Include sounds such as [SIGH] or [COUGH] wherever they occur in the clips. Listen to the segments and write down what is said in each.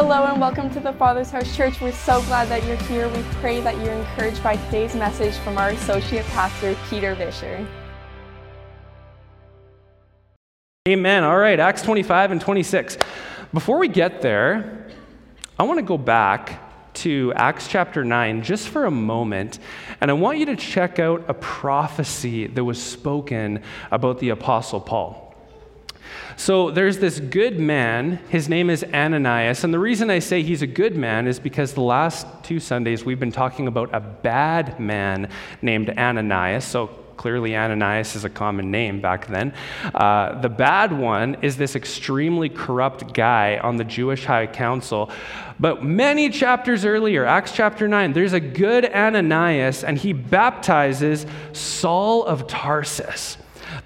Hello and welcome to the Father's House Church. We're so glad that you're here. We pray that you're encouraged by today's message from our associate pastor, Peter Visscher. Amen. All right, Acts 25 and 26. Before we get there, I want to go back to Acts chapter 9 just for a moment, and I want you to check out a prophecy that was spoken about the Apostle Paul. So there's this good man. His name is Ananias. And the reason I say he's a good man is because the last two Sundays we've been talking about a bad man named Ananias. So clearly Ananias is a common name back then. Uh, the bad one is this extremely corrupt guy on the Jewish High Council. But many chapters earlier, Acts chapter 9, there's a good Ananias, and he baptizes Saul of Tarsus.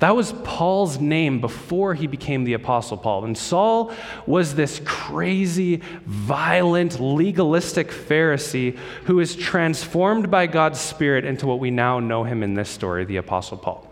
That was Paul's name before he became the Apostle Paul. And Saul was this crazy, violent, legalistic Pharisee who is transformed by God's Spirit into what we now know him in this story, the Apostle Paul.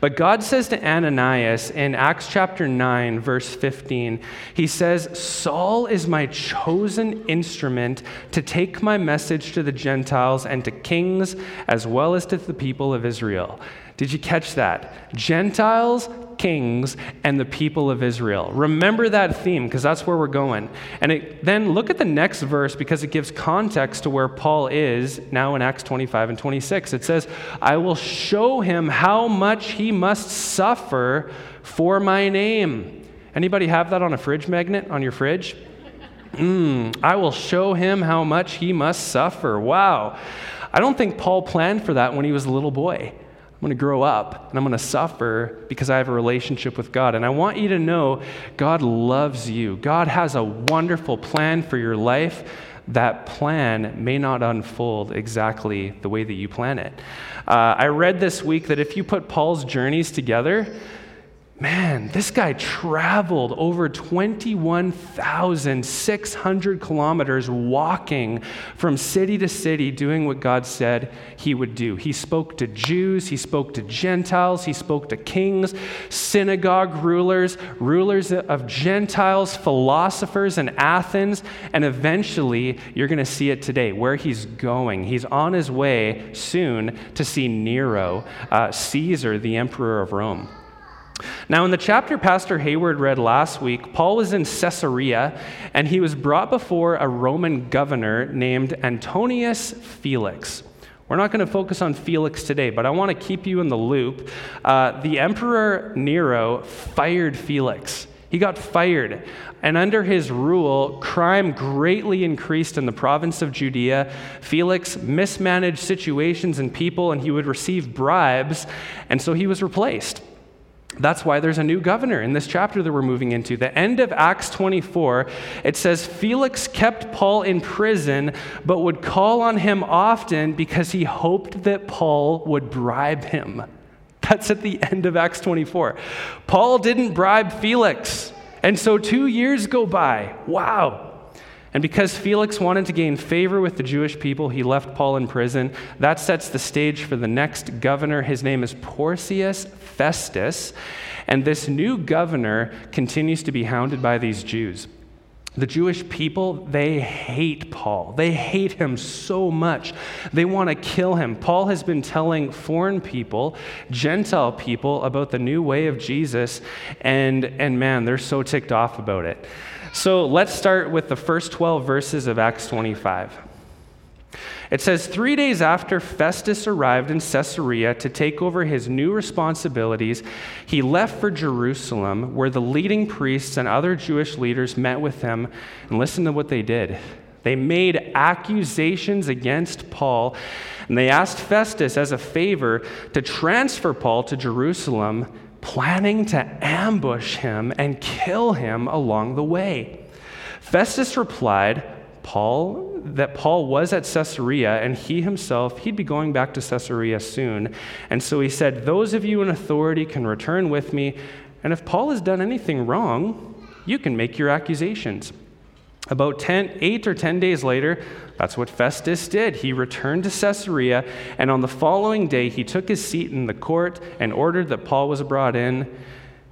But God says to Ananias in Acts chapter 9, verse 15, He says, Saul is my chosen instrument to take my message to the Gentiles and to kings as well as to the people of Israel. Did you catch that? Gentiles, kings, and the people of Israel. Remember that theme because that's where we're going. And it, then look at the next verse because it gives context to where Paul is now in Acts 25 and 26. It says, I will show him how much he must suffer for my name. Anybody have that on a fridge magnet on your fridge? Mm, I will show him how much he must suffer. Wow. I don't think Paul planned for that when he was a little boy. I'm going to grow up and I'm going to suffer because I have a relationship with God. And I want you to know God loves you. God has a wonderful plan for your life. That plan may not unfold exactly the way that you plan it. Uh, I read this week that if you put Paul's journeys together, Man, this guy traveled over 21,600 kilometers walking from city to city doing what God said he would do. He spoke to Jews, he spoke to Gentiles, he spoke to kings, synagogue rulers, rulers of Gentiles, philosophers in Athens, and eventually you're going to see it today where he's going. He's on his way soon to see Nero, uh, Caesar, the emperor of Rome. Now, in the chapter Pastor Hayward read last week, Paul was in Caesarea and he was brought before a Roman governor named Antonius Felix. We're not going to focus on Felix today, but I want to keep you in the loop. Uh, the Emperor Nero fired Felix. He got fired. And under his rule, crime greatly increased in the province of Judea. Felix mismanaged situations and people, and he would receive bribes, and so he was replaced. That's why there's a new governor in this chapter that we're moving into. The end of Acts 24, it says Felix kept Paul in prison, but would call on him often because he hoped that Paul would bribe him. That's at the end of Acts 24. Paul didn't bribe Felix. And so two years go by. Wow. And because Felix wanted to gain favor with the Jewish people, he left Paul in prison. That sets the stage for the next governor. His name is Porcius Festus. And this new governor continues to be hounded by these Jews. The Jewish people, they hate Paul. They hate him so much. They want to kill him. Paul has been telling foreign people, Gentile people, about the new way of Jesus, and, and man, they're so ticked off about it. So let's start with the first 12 verses of Acts 25. It says, Three days after Festus arrived in Caesarea to take over his new responsibilities, he left for Jerusalem, where the leading priests and other Jewish leaders met with him. And listen to what they did. They made accusations against Paul, and they asked Festus as a favor to transfer Paul to Jerusalem planning to ambush him and kill him along the way. Festus replied, Paul, that Paul was at Caesarea and he himself, he'd be going back to Caesarea soon. And so he said, Those of you in authority can return with me, and if Paul has done anything wrong, you can make your accusations. About 10, eight or 10 days later, that's what Festus did. He returned to Caesarea, and on the following day, he took his seat in the court and ordered that Paul was brought in.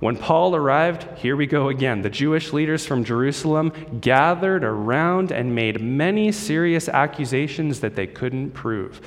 When Paul arrived, here we go again. The Jewish leaders from Jerusalem gathered around and made many serious accusations that they couldn't prove.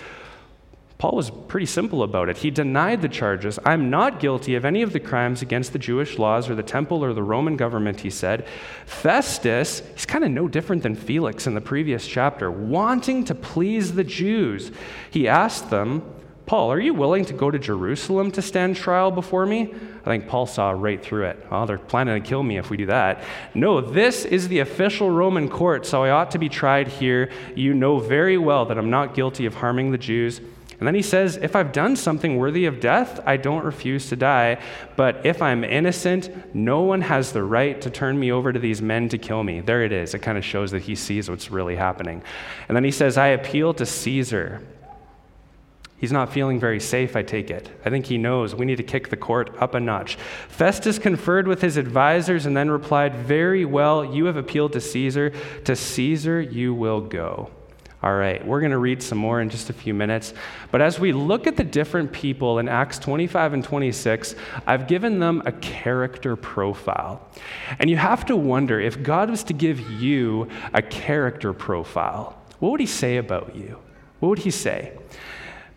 Paul was pretty simple about it. He denied the charges. I'm not guilty of any of the crimes against the Jewish laws or the temple or the Roman government, he said. Festus, he's kind of no different than Felix in the previous chapter, wanting to please the Jews. He asked them, Paul, are you willing to go to Jerusalem to stand trial before me? I think Paul saw right through it. Oh, they're planning to kill me if we do that. No, this is the official Roman court, so I ought to be tried here. You know very well that I'm not guilty of harming the Jews. And then he says, If I've done something worthy of death, I don't refuse to die. But if I'm innocent, no one has the right to turn me over to these men to kill me. There it is. It kind of shows that he sees what's really happening. And then he says, I appeal to Caesar. He's not feeling very safe, I take it. I think he knows we need to kick the court up a notch. Festus conferred with his advisors and then replied, Very well, you have appealed to Caesar. To Caesar you will go. All right, we're going to read some more in just a few minutes. But as we look at the different people in Acts 25 and 26, I've given them a character profile. And you have to wonder if God was to give you a character profile, what would he say about you? What would he say?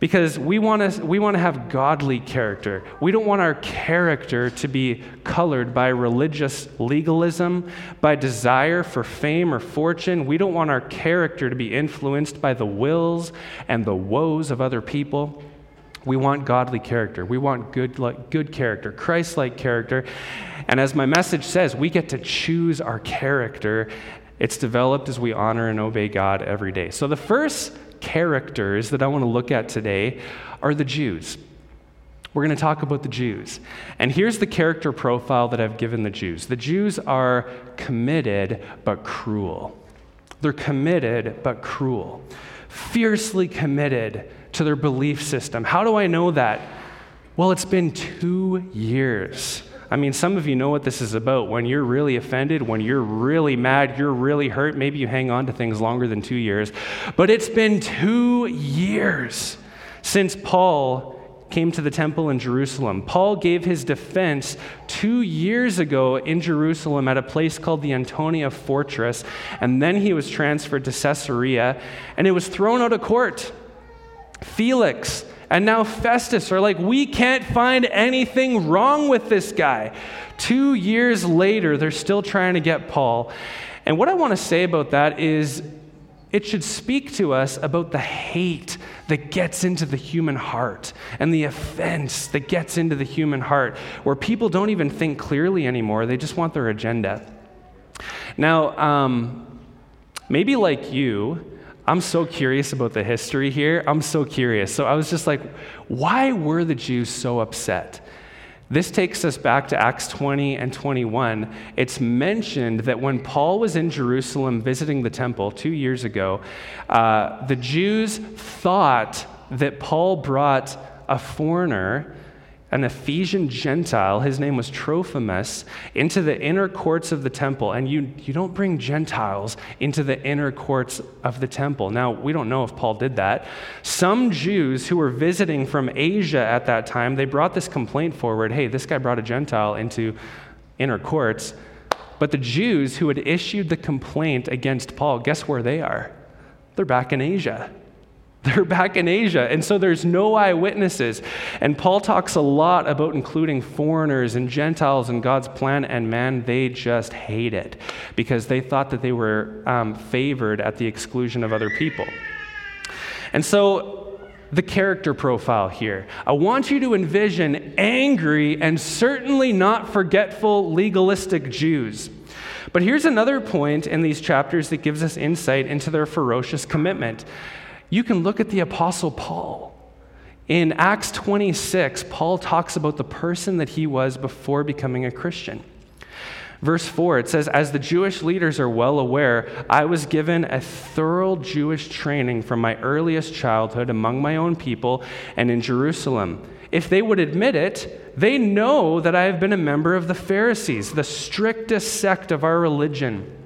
Because we want to we want to have godly character. We don't want our character to be colored by religious legalism, by desire for fame or fortune. We don't want our character to be influenced by the wills and the woes of other people. We want godly character. We want good, good character, Christ like character. And as my message says, we get to choose our character. It's developed as we honor and obey God every day. So the first characters that I want to look at today are the Jews. We're going to talk about the Jews. And here's the character profile that I've given the Jews the Jews are committed but cruel. They're committed but cruel, fiercely committed to their belief system. How do I know that? Well, it's been two years I mean, some of you know what this is about. When you're really offended, when you're really mad, you're really hurt, maybe you hang on to things longer than two years. But it's been two years since Paul came to the temple in Jerusalem. Paul gave his defense two years ago in Jerusalem at a place called the Antonia Fortress, and then he was transferred to Caesarea, and it was thrown out of court. Felix, and now Festus are like, we can't find anything wrong with this guy. Two years later, they're still trying to get Paul. And what I want to say about that is it should speak to us about the hate that gets into the human heart and the offense that gets into the human heart, where people don't even think clearly anymore. They just want their agenda. Now, um, maybe like you, I'm so curious about the history here. I'm so curious. So I was just like, why were the Jews so upset? This takes us back to Acts 20 and 21. It's mentioned that when Paul was in Jerusalem visiting the temple two years ago, uh, the Jews thought that Paul brought a foreigner an Ephesian Gentile, his name was Trophimus, into the inner courts of the temple. And you, you don't bring Gentiles into the inner courts of the temple. Now, we don't know if Paul did that. Some Jews who were visiting from Asia at that time, they brought this complaint forward hey, this guy brought a Gentile into inner courts. But the Jews who had issued the complaint against Paul, guess where they are? They're back in Asia. They're back in Asia, and so there's no eyewitnesses. And Paul talks a lot about including foreigners and Gentiles in God's plan, and man, they just hate it because they thought that they were um, favored at the exclusion of other people. And so, the character profile here. I want you to envision angry and certainly not forgetful legalistic Jews. But here's another point in these chapters that gives us insight into their ferocious commitment. You can look at the Apostle Paul. In Acts 26, Paul talks about the person that he was before becoming a Christian. Verse 4, it says, As the Jewish leaders are well aware, I was given a thorough Jewish training from my earliest childhood among my own people and in Jerusalem. If they would admit it, they know that I have been a member of the Pharisees, the strictest sect of our religion.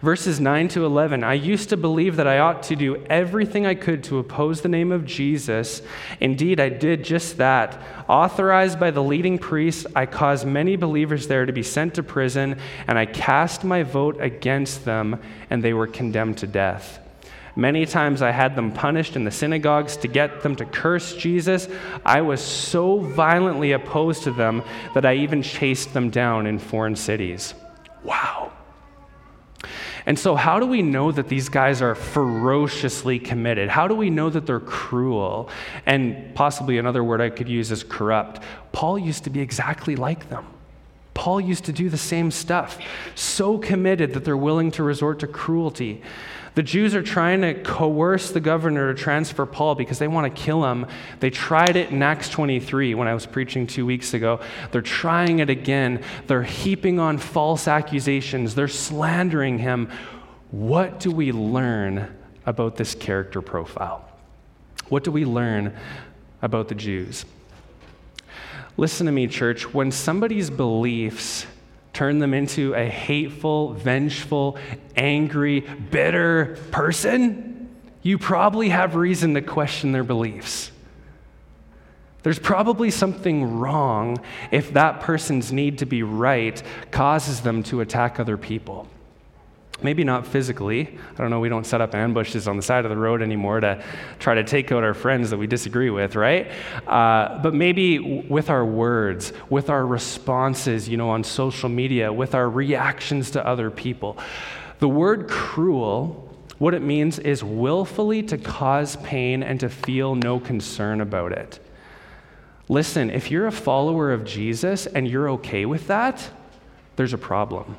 Verses 9 to 11 I used to believe that I ought to do everything I could to oppose the name of Jesus. Indeed, I did just that. Authorized by the leading priests, I caused many believers there to be sent to prison, and I cast my vote against them, and they were condemned to death. Many times I had them punished in the synagogues to get them to curse Jesus. I was so violently opposed to them that I even chased them down in foreign cities. Wow. And so, how do we know that these guys are ferociously committed? How do we know that they're cruel? And possibly another word I could use is corrupt. Paul used to be exactly like them. Paul used to do the same stuff, so committed that they're willing to resort to cruelty. The Jews are trying to coerce the governor to transfer Paul because they want to kill him. They tried it in Acts 23 when I was preaching two weeks ago. They're trying it again. They're heaping on false accusations, they're slandering him. What do we learn about this character profile? What do we learn about the Jews? Listen to me, church. When somebody's beliefs turn them into a hateful, vengeful, angry, bitter person, you probably have reason to question their beliefs. There's probably something wrong if that person's need to be right causes them to attack other people. Maybe not physically. I don't know, we don't set up ambushes on the side of the road anymore to try to take out our friends that we disagree with, right? Uh, but maybe with our words, with our responses, you know, on social media, with our reactions to other people. The word cruel, what it means is willfully to cause pain and to feel no concern about it. Listen, if you're a follower of Jesus and you're okay with that, there's a problem.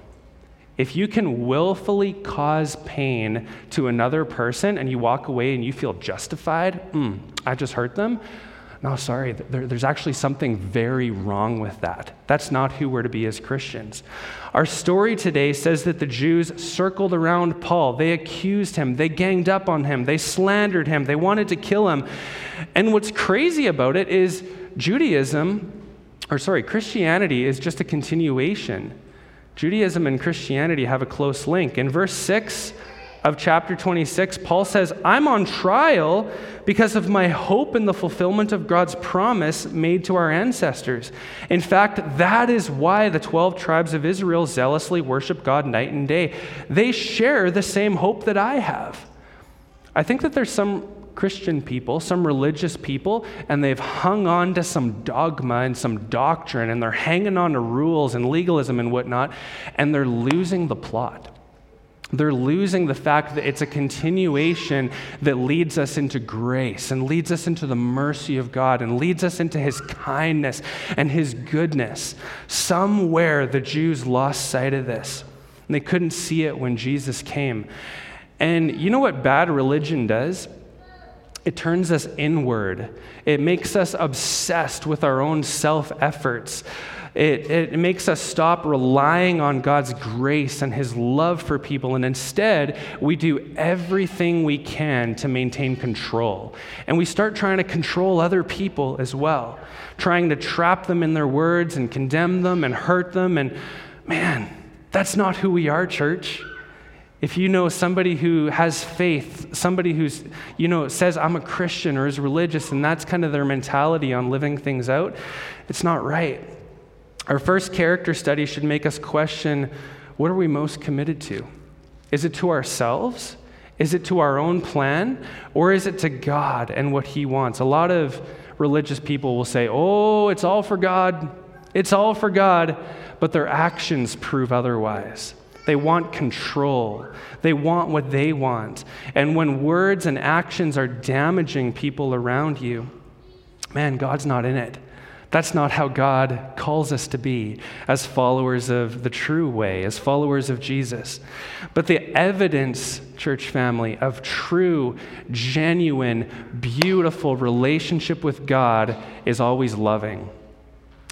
If you can willfully cause pain to another person and you walk away and you feel justified, mm, I just hurt them. No, sorry, there, there's actually something very wrong with that. That's not who we're to be as Christians. Our story today says that the Jews circled around Paul. They accused him, they ganged up on him, they slandered him, they wanted to kill him. And what's crazy about it is Judaism, or sorry, Christianity is just a continuation Judaism and Christianity have a close link. In verse 6 of chapter 26, Paul says, I'm on trial because of my hope in the fulfillment of God's promise made to our ancestors. In fact, that is why the 12 tribes of Israel zealously worship God night and day. They share the same hope that I have. I think that there's some Christian people, some religious people, and they've hung on to some dogma and some doctrine, and they're hanging on to rules and legalism and whatnot, and they're losing the plot. They're losing the fact that it's a continuation that leads us into grace and leads us into the mercy of God and leads us into His kindness and His goodness. Somewhere the Jews lost sight of this, and they couldn't see it when Jesus came. And you know what bad religion does? It turns us inward. It makes us obsessed with our own self efforts. It, it makes us stop relying on God's grace and His love for people, and instead, we do everything we can to maintain control. And we start trying to control other people as well, trying to trap them in their words and condemn them and hurt them. And man, that's not who we are, church. If you know somebody who has faith, somebody who's, you know, says, I'm a Christian or is religious, and that's kind of their mentality on living things out, it's not right. Our first character study should make us question what are we most committed to? Is it to ourselves? Is it to our own plan? Or is it to God and what He wants? A lot of religious people will say, oh, it's all for God. It's all for God. But their actions prove otherwise. They want control. They want what they want. And when words and actions are damaging people around you, man, God's not in it. That's not how God calls us to be as followers of the true way, as followers of Jesus. But the evidence, church family, of true, genuine, beautiful relationship with God is always loving.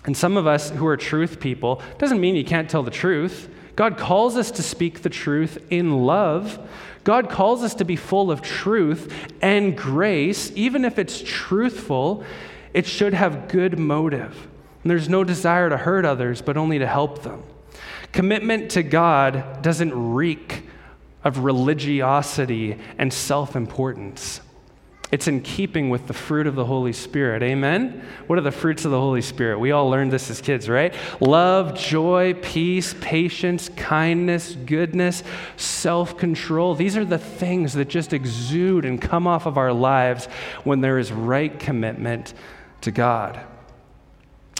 And some of us who are truth people, doesn't mean you can't tell the truth. God calls us to speak the truth in love. God calls us to be full of truth and grace. Even if it's truthful, it should have good motive. And there's no desire to hurt others, but only to help them. Commitment to God doesn't reek of religiosity and self importance. It's in keeping with the fruit of the Holy Spirit. Amen? What are the fruits of the Holy Spirit? We all learned this as kids, right? Love, joy, peace, patience, kindness, goodness, self control. These are the things that just exude and come off of our lives when there is right commitment to God.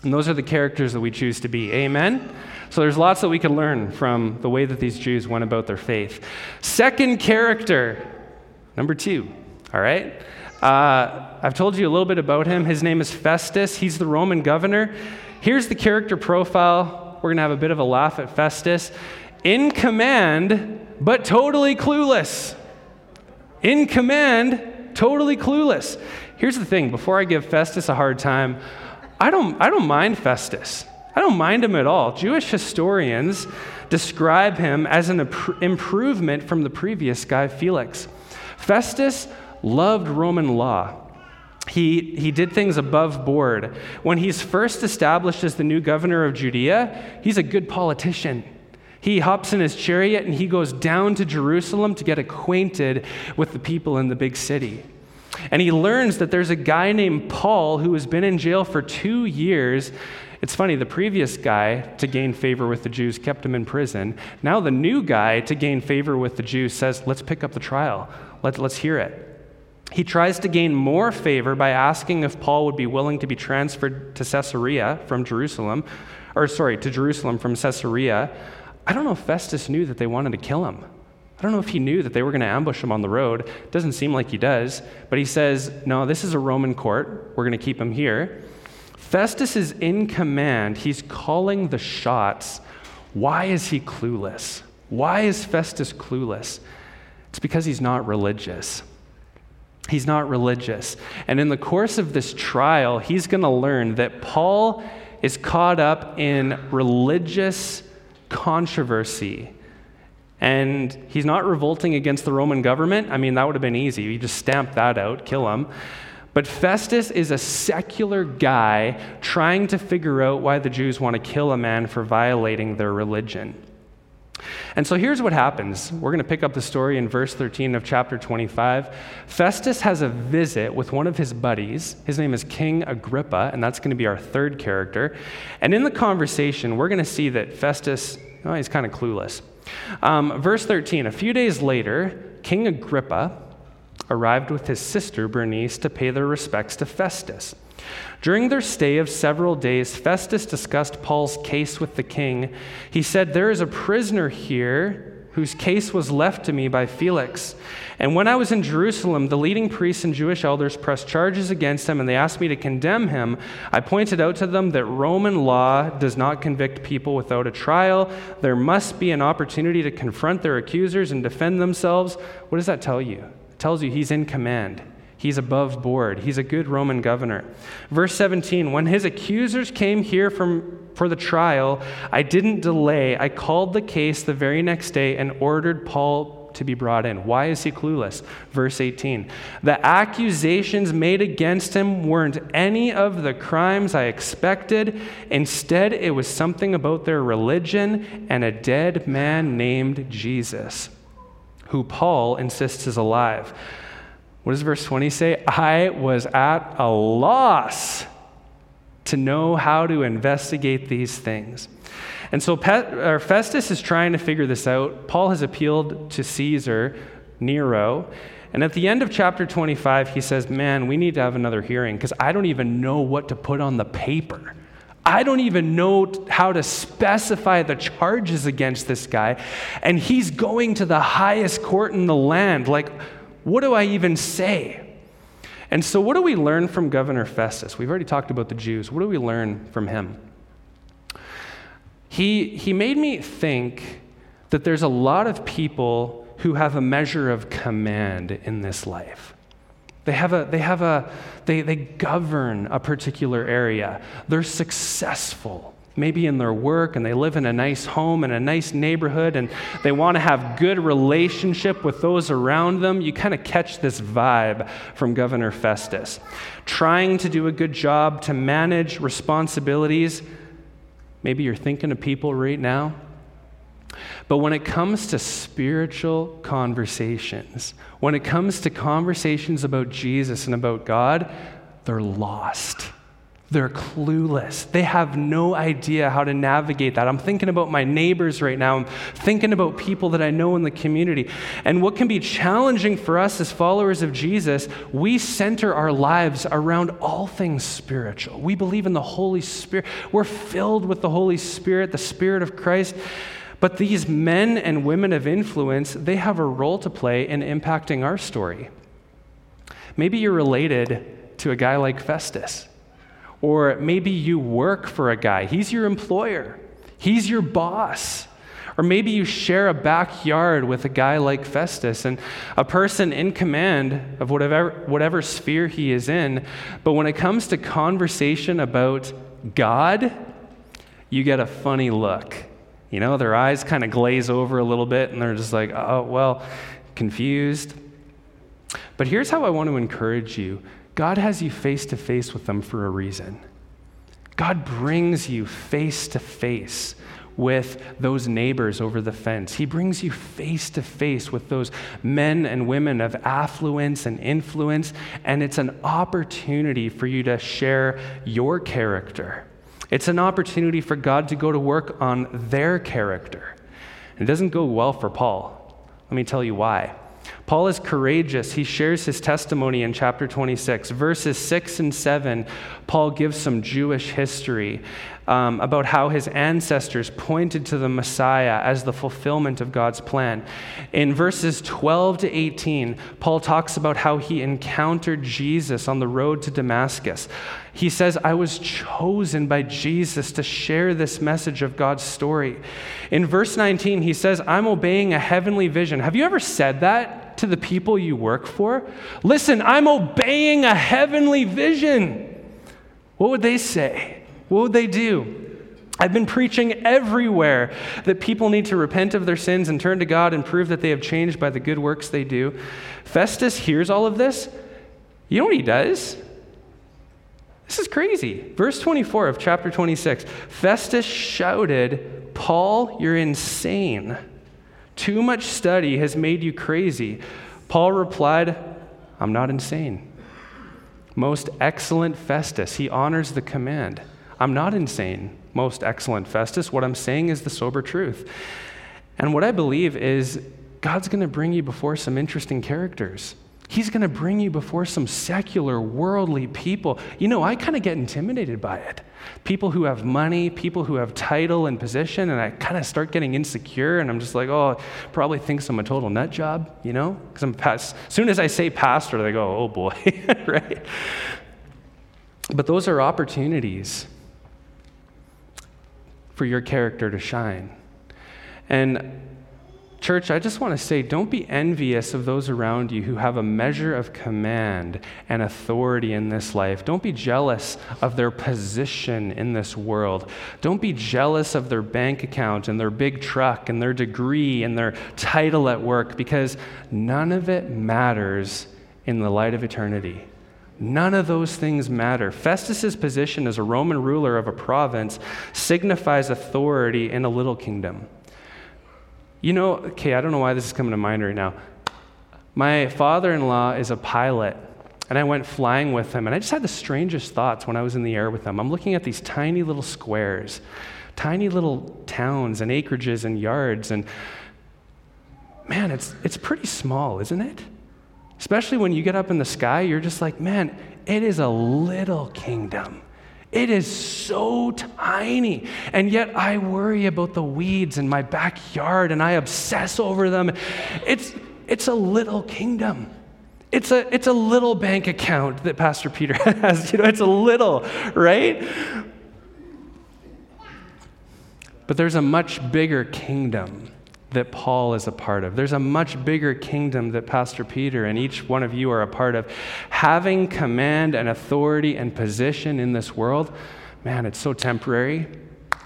And those are the characters that we choose to be. Amen? So there's lots that we can learn from the way that these Jews went about their faith. Second character, number two, all right? Uh, I've told you a little bit about him. His name is Festus. He's the Roman governor. Here's the character profile. We're going to have a bit of a laugh at Festus. In command, but totally clueless. In command, totally clueless. Here's the thing before I give Festus a hard time, I don't, I don't mind Festus. I don't mind him at all. Jewish historians describe him as an improvement from the previous guy, Felix. Festus loved Roman law. He, he did things above board. When he's first established as the new governor of Judea, he's a good politician. He hops in his chariot and he goes down to Jerusalem to get acquainted with the people in the big city. And he learns that there's a guy named Paul who has been in jail for two years. It's funny, the previous guy, to gain favor with the Jews, kept him in prison. Now, the new guy, to gain favor with the Jews, says, Let's pick up the trial. Let, let's hear it. He tries to gain more favor by asking if Paul would be willing to be transferred to Caesarea from Jerusalem, or sorry, to Jerusalem from Caesarea. I don't know if Festus knew that they wanted to kill him. I don't know if he knew that they were going to ambush him on the road. Doesn't seem like he does. But he says, No, this is a Roman court. We're going to keep him here. Festus is in command. He's calling the shots. Why is he clueless? Why is Festus clueless? It's because he's not religious. He's not religious. And in the course of this trial, he's going to learn that Paul is caught up in religious controversy. And he's not revolting against the Roman government. I mean, that would have been easy. You just stamp that out, kill him. But Festus is a secular guy trying to figure out why the Jews want to kill a man for violating their religion. And so here's what happens. We're going to pick up the story in verse 13 of chapter 25. Festus has a visit with one of his buddies. His name is King Agrippa, and that's going to be our third character. And in the conversation, we're going to see that Festus, oh, he's kind of clueless. Um, verse 13 A few days later, King Agrippa arrived with his sister Bernice to pay their respects to Festus. During their stay of several days, Festus discussed Paul's case with the king. He said, There is a prisoner here whose case was left to me by Felix. And when I was in Jerusalem, the leading priests and Jewish elders pressed charges against him, and they asked me to condemn him. I pointed out to them that Roman law does not convict people without a trial. There must be an opportunity to confront their accusers and defend themselves. What does that tell you? It tells you he's in command. He's above board. He's a good Roman governor. Verse 17 When his accusers came here from, for the trial, I didn't delay. I called the case the very next day and ordered Paul to be brought in. Why is he clueless? Verse 18 The accusations made against him weren't any of the crimes I expected. Instead, it was something about their religion and a dead man named Jesus, who Paul insists is alive. What does verse 20 say? I was at a loss to know how to investigate these things. And so Festus is trying to figure this out. Paul has appealed to Caesar, Nero. And at the end of chapter 25, he says, Man, we need to have another hearing because I don't even know what to put on the paper. I don't even know how to specify the charges against this guy. And he's going to the highest court in the land. Like, what do I even say? And so, what do we learn from Governor Festus? We've already talked about the Jews. What do we learn from him? He, he made me think that there's a lot of people who have a measure of command in this life. They have a, they have a, they, they govern a particular area. They're successful maybe in their work and they live in a nice home and a nice neighborhood and they want to have good relationship with those around them you kind of catch this vibe from governor festus trying to do a good job to manage responsibilities maybe you're thinking of people right now But when it comes to spiritual conversations, when it comes to conversations about Jesus and about God, they're lost. They're clueless. They have no idea how to navigate that. I'm thinking about my neighbors right now. I'm thinking about people that I know in the community. And what can be challenging for us as followers of Jesus, we center our lives around all things spiritual. We believe in the Holy Spirit. We're filled with the Holy Spirit, the Spirit of Christ. But these men and women of influence, they have a role to play in impacting our story. Maybe you're related to a guy like Festus. Or maybe you work for a guy, he's your employer, he's your boss. Or maybe you share a backyard with a guy like Festus and a person in command of whatever, whatever sphere he is in. But when it comes to conversation about God, you get a funny look. You know, their eyes kind of glaze over a little bit and they're just like, oh, well, confused. But here's how I want to encourage you God has you face to face with them for a reason. God brings you face to face with those neighbors over the fence. He brings you face to face with those men and women of affluence and influence, and it's an opportunity for you to share your character. It's an opportunity for God to go to work on their character. It doesn't go well for Paul. Let me tell you why. Paul is courageous. He shares his testimony in chapter 26. Verses 6 and 7, Paul gives some Jewish history um, about how his ancestors pointed to the Messiah as the fulfillment of God's plan. In verses 12 to 18, Paul talks about how he encountered Jesus on the road to Damascus. He says, I was chosen by Jesus to share this message of God's story. In verse 19, he says, I'm obeying a heavenly vision. Have you ever said that to the people you work for? Listen, I'm obeying a heavenly vision. What would they say? What would they do? I've been preaching everywhere that people need to repent of their sins and turn to God and prove that they have changed by the good works they do. Festus hears all of this. You know what he does? This is crazy. Verse 24 of chapter 26 Festus shouted, Paul, you're insane. Too much study has made you crazy. Paul replied, I'm not insane. Most excellent Festus, he honors the command. I'm not insane, most excellent Festus. What I'm saying is the sober truth. And what I believe is God's going to bring you before some interesting characters. He's going to bring you before some secular, worldly people. You know, I kind of get intimidated by it. People who have money, people who have title and position, and I kind of start getting insecure, and I'm just like, oh, probably thinks I'm a total nut job, you know? Because I'm past, as soon as I say pastor, they go, oh boy, [LAUGHS] right? But those are opportunities for your character to shine. And, church, I just want to say don't be envious of those around you who have a measure of command and authority in this life. Don't be jealous of their position in this world. Don't be jealous of their bank account and their big truck and their degree and their title at work because none of it matters in the light of eternity. None of those things matter. Festus's position as a Roman ruler of a province signifies authority in a little kingdom. You know, okay, I don't know why this is coming to mind right now. My father in law is a pilot, and I went flying with him, and I just had the strangest thoughts when I was in the air with him. I'm looking at these tiny little squares, tiny little towns and acreages and yards, and man, it's, it's pretty small, isn't it? Especially when you get up in the sky, you're just like, man, it is a little kingdom. It is so tiny. And yet I worry about the weeds in my backyard and I obsess over them. It's, it's a little kingdom. It's a, it's a little bank account that Pastor Peter [LAUGHS] has. You know, it's a little, right? But there's a much bigger kingdom that Paul is a part of. There's a much bigger kingdom that Pastor Peter and each one of you are a part of. Having command and authority and position in this world, man, it's so temporary.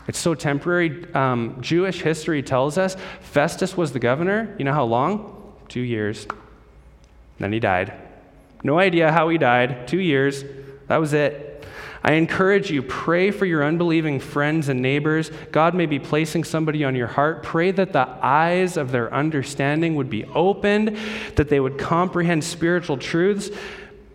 It's so temporary. Um, Jewish history tells us Festus was the governor. You know how long? Two years. Then he died. No idea how he died. Two years. That was it. I encourage you, pray for your unbelieving friends and neighbors. God may be placing somebody on your heart. Pray that the eyes of their understanding would be opened, that they would comprehend spiritual truths.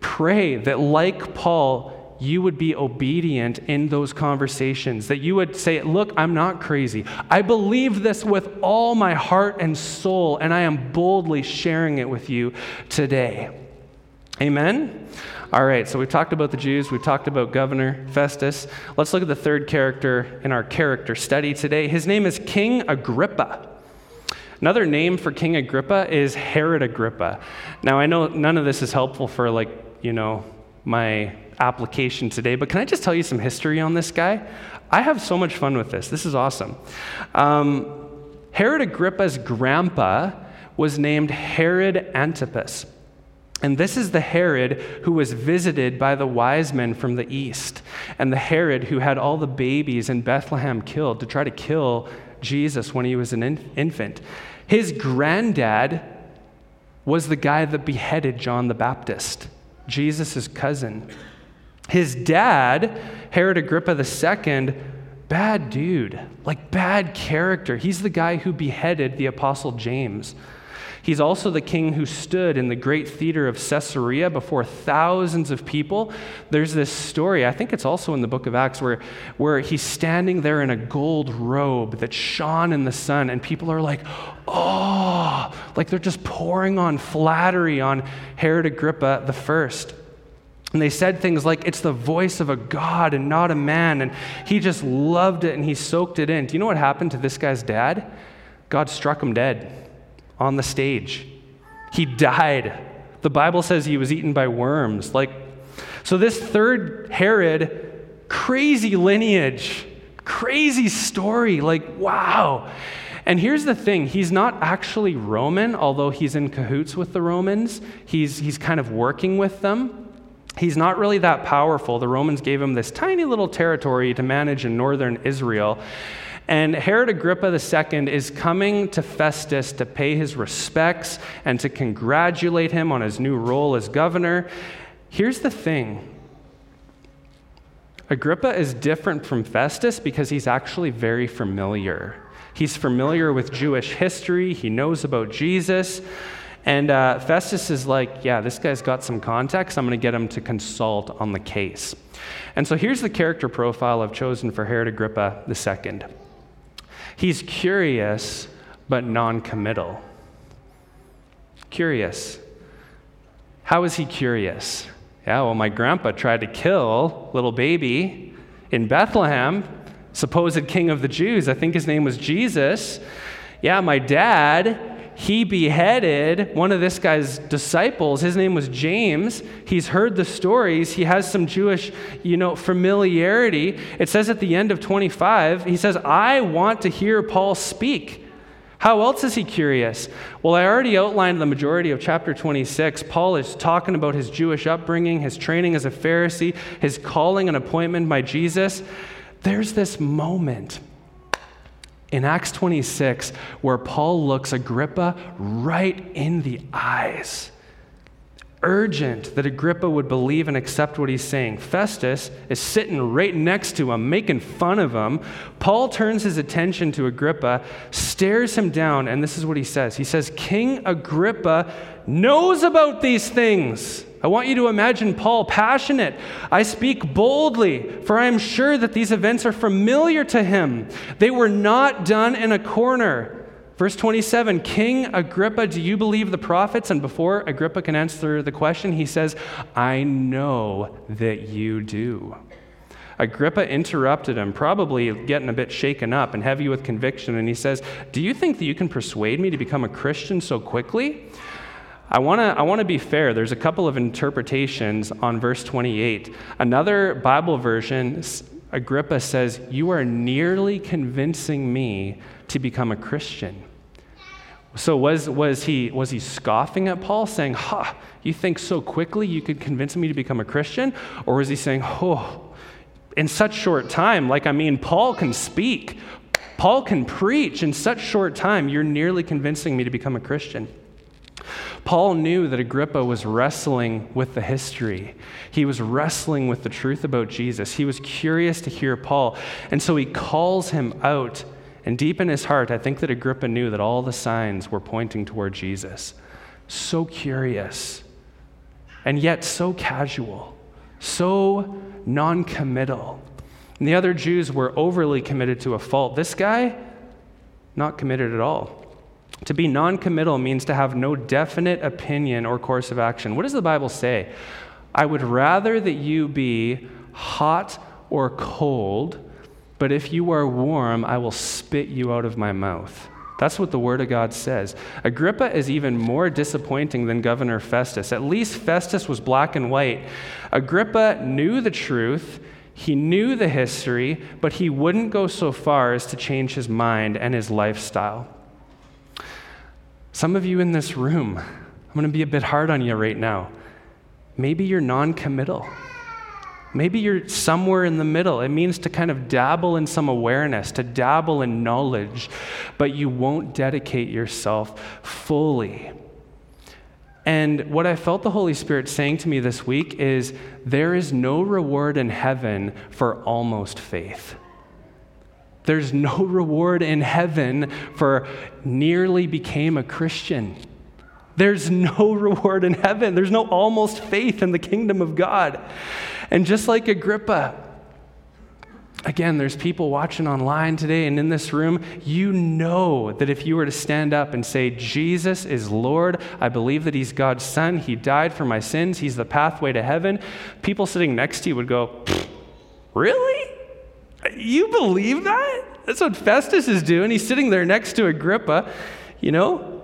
Pray that, like Paul, you would be obedient in those conversations, that you would say, Look, I'm not crazy. I believe this with all my heart and soul, and I am boldly sharing it with you today. Amen? All right, so we've talked about the Jews, we've talked about Governor Festus. Let's look at the third character in our character study today. His name is King Agrippa. Another name for King Agrippa is Herod Agrippa. Now, I know none of this is helpful for, like, you know, my application today, but can I just tell you some history on this guy? I have so much fun with this. This is awesome. Um, Herod Agrippa's grandpa was named Herod Antipas. And this is the Herod who was visited by the wise men from the east, and the Herod who had all the babies in Bethlehem killed to try to kill Jesus when he was an in- infant. His granddad was the guy that beheaded John the Baptist, Jesus' cousin. His dad, Herod Agrippa II, bad dude, like bad character. He's the guy who beheaded the Apostle James. He's also the king who stood in the great theater of Caesarea before thousands of people. There's this story, I think it's also in the book of Acts, where, where he's standing there in a gold robe that shone in the sun, and people are like, oh, like they're just pouring on flattery on Herod Agrippa the first. And they said things like, it's the voice of a God and not a man. And he just loved it and he soaked it in. Do you know what happened to this guy's dad? God struck him dead on the stage. He died. The Bible says he was eaten by worms. Like, so this third Herod, crazy lineage, crazy story. Like, wow. And here's the thing he's not actually Roman, although he's in cahoots with the Romans. He's, he's kind of working with them. He's not really that powerful. The Romans gave him this tiny little territory to manage in northern Israel. And Herod Agrippa II is coming to Festus to pay his respects and to congratulate him on his new role as governor. Here's the thing Agrippa is different from Festus because he's actually very familiar. He's familiar with Jewish history, he knows about Jesus. And uh, Festus is like, yeah, this guy's got some context. I'm going to get him to consult on the case. And so here's the character profile I've chosen for Herod Agrippa II. He's curious, but non committal. Curious. How is he curious? Yeah, well, my grandpa tried to kill little baby in Bethlehem, supposed king of the Jews. I think his name was Jesus. Yeah, my dad he beheaded one of this guy's disciples. His name was James. He's heard the stories. He has some Jewish, you know, familiarity. It says at the end of 25, he says, I want to hear Paul speak. How else is he curious? Well, I already outlined the majority of chapter 26. Paul is talking about his Jewish upbringing, his training as a Pharisee, his calling and appointment by Jesus. There's this moment in Acts 26 where Paul looks Agrippa right in the eyes. Urgent that Agrippa would believe and accept what he's saying. Festus is sitting right next to him, making fun of him. Paul turns his attention to Agrippa, stares him down, and this is what he says. He says, King Agrippa knows about these things. I want you to imagine Paul passionate. I speak boldly, for I am sure that these events are familiar to him. They were not done in a corner. Verse 27 King Agrippa, do you believe the prophets? And before Agrippa can answer the question, he says, I know that you do. Agrippa interrupted him, probably getting a bit shaken up and heavy with conviction, and he says, Do you think that you can persuade me to become a Christian so quickly? I want to I wanna be fair. There's a couple of interpretations on verse 28. Another Bible version, Agrippa says, You are nearly convincing me to become a Christian. So was, was, he, was he scoffing at Paul, saying, Ha, you think so quickly you could convince me to become a Christian? Or was he saying, Oh, in such short time, like I mean, Paul can speak, Paul can preach in such short time, you're nearly convincing me to become a Christian. Paul knew that Agrippa was wrestling with the history. He was wrestling with the truth about Jesus. He was curious to hear Paul. And so he calls him out. And deep in his heart, I think that Agrippa knew that all the signs were pointing toward Jesus. So curious, and yet so casual, so non committal. And the other Jews were overly committed to a fault. This guy, not committed at all. To be non committal means to have no definite opinion or course of action. What does the Bible say? I would rather that you be hot or cold, but if you are warm, I will spit you out of my mouth. That's what the Word of God says. Agrippa is even more disappointing than Governor Festus. At least Festus was black and white. Agrippa knew the truth, he knew the history, but he wouldn't go so far as to change his mind and his lifestyle. Some of you in this room, I'm going to be a bit hard on you right now. Maybe you're non committal. Maybe you're somewhere in the middle. It means to kind of dabble in some awareness, to dabble in knowledge, but you won't dedicate yourself fully. And what I felt the Holy Spirit saying to me this week is there is no reward in heaven for almost faith. There's no [LAUGHS] reward in heaven for nearly became a Christian. There's no [LAUGHS] reward in heaven. There's no almost faith in the kingdom of God. And just like Agrippa, again, there's people watching online today and in this room. You know that if you were to stand up and say, Jesus is Lord, I believe that He's God's Son, He died for my sins, He's the pathway to heaven, people sitting next to you would go, Really? You believe that? That's what Festus is doing. He's sitting there next to Agrippa, you know?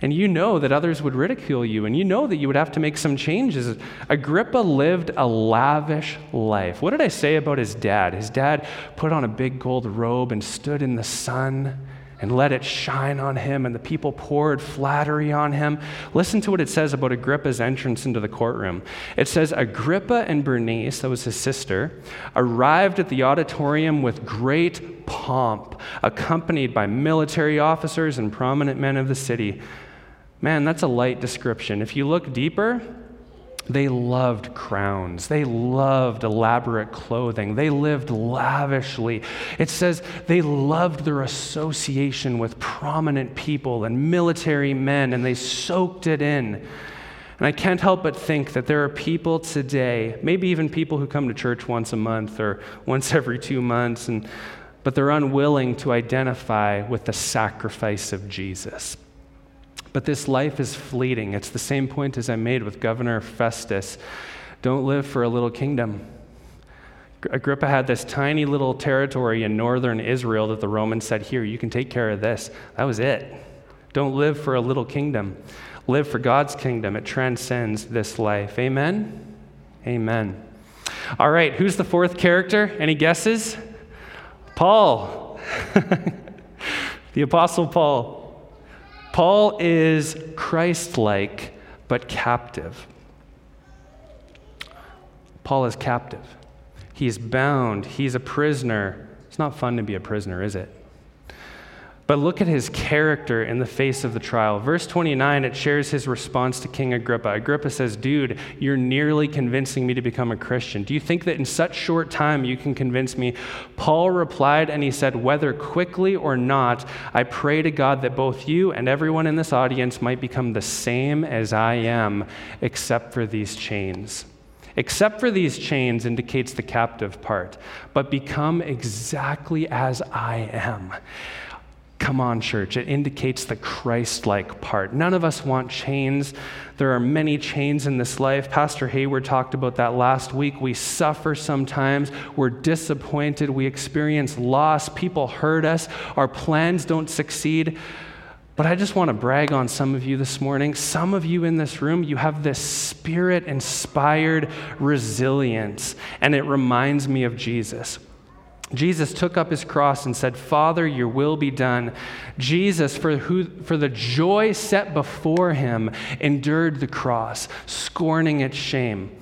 And you know that others would ridicule you, and you know that you would have to make some changes. Agrippa lived a lavish life. What did I say about his dad? His dad put on a big gold robe and stood in the sun and let it shine on him, and the people poured flattery on him. Listen to what it says about Agrippa's entrance into the courtroom. It says Agrippa and Bernice, that was his sister, arrived at the auditorium with great pomp, accompanied by military officers and prominent men of the city. Man, that's a light description. If you look deeper, they loved crowns. They loved elaborate clothing. They lived lavishly. It says they loved their association with prominent people and military men, and they soaked it in. And I can't help but think that there are people today, maybe even people who come to church once a month or once every two months, and, but they're unwilling to identify with the sacrifice of Jesus. But this life is fleeting. It's the same point as I made with Governor Festus. Don't live for a little kingdom. Agrippa had this tiny little territory in northern Israel that the Romans said, Here, you can take care of this. That was it. Don't live for a little kingdom. Live for God's kingdom. It transcends this life. Amen? Amen. All right, who's the fourth character? Any guesses? Paul. [LAUGHS] the Apostle Paul. Paul is Christ like, but captive. Paul is captive. He's bound. He's a prisoner. It's not fun to be a prisoner, is it? But look at his character in the face of the trial. Verse 29, it shares his response to King Agrippa. Agrippa says, Dude, you're nearly convincing me to become a Christian. Do you think that in such short time you can convince me? Paul replied, and he said, Whether quickly or not, I pray to God that both you and everyone in this audience might become the same as I am, except for these chains. Except for these chains indicates the captive part, but become exactly as I am. Come on, church. It indicates the Christ like part. None of us want chains. There are many chains in this life. Pastor Hayward talked about that last week. We suffer sometimes. We're disappointed. We experience loss. People hurt us. Our plans don't succeed. But I just want to brag on some of you this morning. Some of you in this room, you have this spirit inspired resilience, and it reminds me of Jesus. Jesus took up his cross and said, Father, your will be done. Jesus, for, who, for the joy set before him, endured the cross, scorning its shame.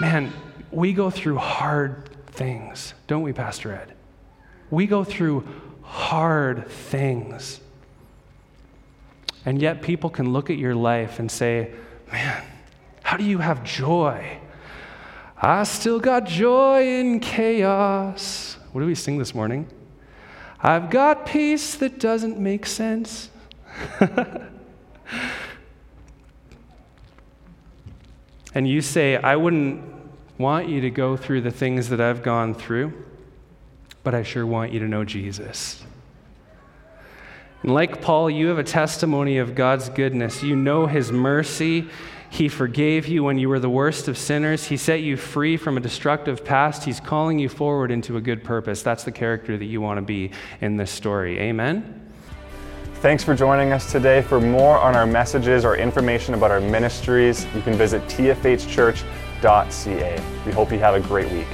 Man, we go through hard things, don't we, Pastor Ed? We go through hard things. And yet, people can look at your life and say, Man, how do you have joy? I still got joy in chaos. What do we sing this morning? I've got peace that doesn't make sense. [LAUGHS] and you say, I wouldn't want you to go through the things that I've gone through, but I sure want you to know Jesus. And like Paul, you have a testimony of God's goodness. You know his mercy. He forgave you when you were the worst of sinners. He set you free from a destructive past. He's calling you forward into a good purpose. That's the character that you want to be in this story. Amen? Thanks for joining us today. For more on our messages or information about our ministries, you can visit tfhchurch.ca. We hope you have a great week.